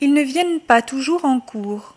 Ils ne viennent pas toujours en cours.